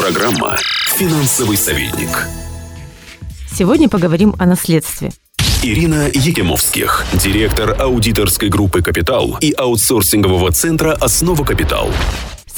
Программа «Финансовый советник». Сегодня поговорим о наследстве. Ирина Егемовских, директор аудиторской группы «Капитал» и аутсорсингового центра «Основа Капитал».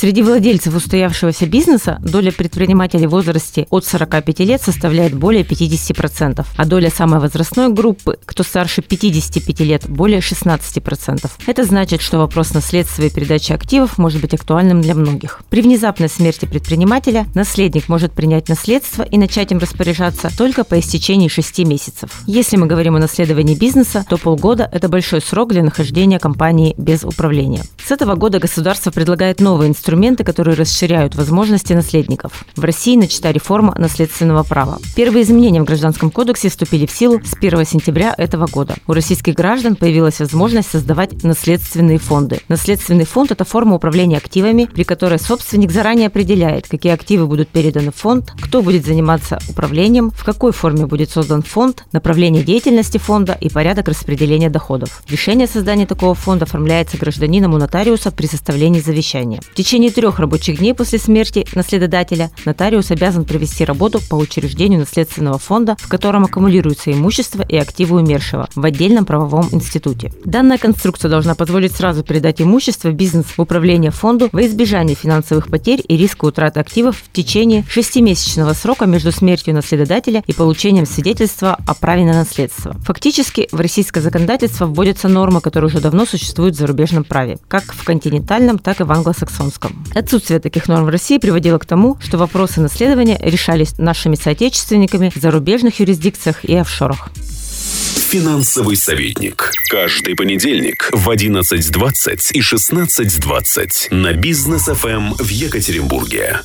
Среди владельцев устоявшегося бизнеса доля предпринимателей в возрасте от 45 лет составляет более 50%, а доля самой возрастной группы, кто старше 55 лет, более 16%. Это значит, что вопрос наследства и передачи активов может быть актуальным для многих. При внезапной смерти предпринимателя наследник может принять наследство и начать им распоряжаться только по истечении 6 месяцев. Если мы говорим о наследовании бизнеса, то полгода – это большой срок для нахождения компании без управления. С этого года государство предлагает новые инструменты инструменты, которые расширяют возможности наследников. В России начата реформа наследственного права. Первые изменения в Гражданском кодексе вступили в силу с 1 сентября этого года. У российских граждан появилась возможность создавать наследственные фонды. Наследственный фонд – это форма управления активами, при которой собственник заранее определяет, какие активы будут переданы в фонд, кто будет заниматься управлением, в какой форме будет создан фонд, направление деятельности фонда и порядок распределения доходов. Решение о создании такого фонда оформляется гражданином у нотариуса при составлении завещания. В течение течение трех рабочих дней после смерти наследодателя нотариус обязан провести работу по учреждению наследственного фонда, в котором аккумулируется имущество и активы умершего в отдельном правовом институте. Данная конструкция должна позволить сразу передать имущество, бизнес в управление фонду во избежание финансовых потерь и риска утраты активов в течение шестимесячного срока между смертью наследодателя и получением свидетельства о праве на наследство. Фактически в российское законодательство вводятся нормы, которые уже давно существуют в зарубежном праве, как в континентальном, так и в англосаксонском. Отсутствие таких норм в России приводило к тому, что вопросы наследования решались нашими соотечественниками в зарубежных юрисдикциях и офшорах. Финансовый советник. Каждый понедельник в 11.20 и 16.20 на бизнес ФМ в Екатеринбурге.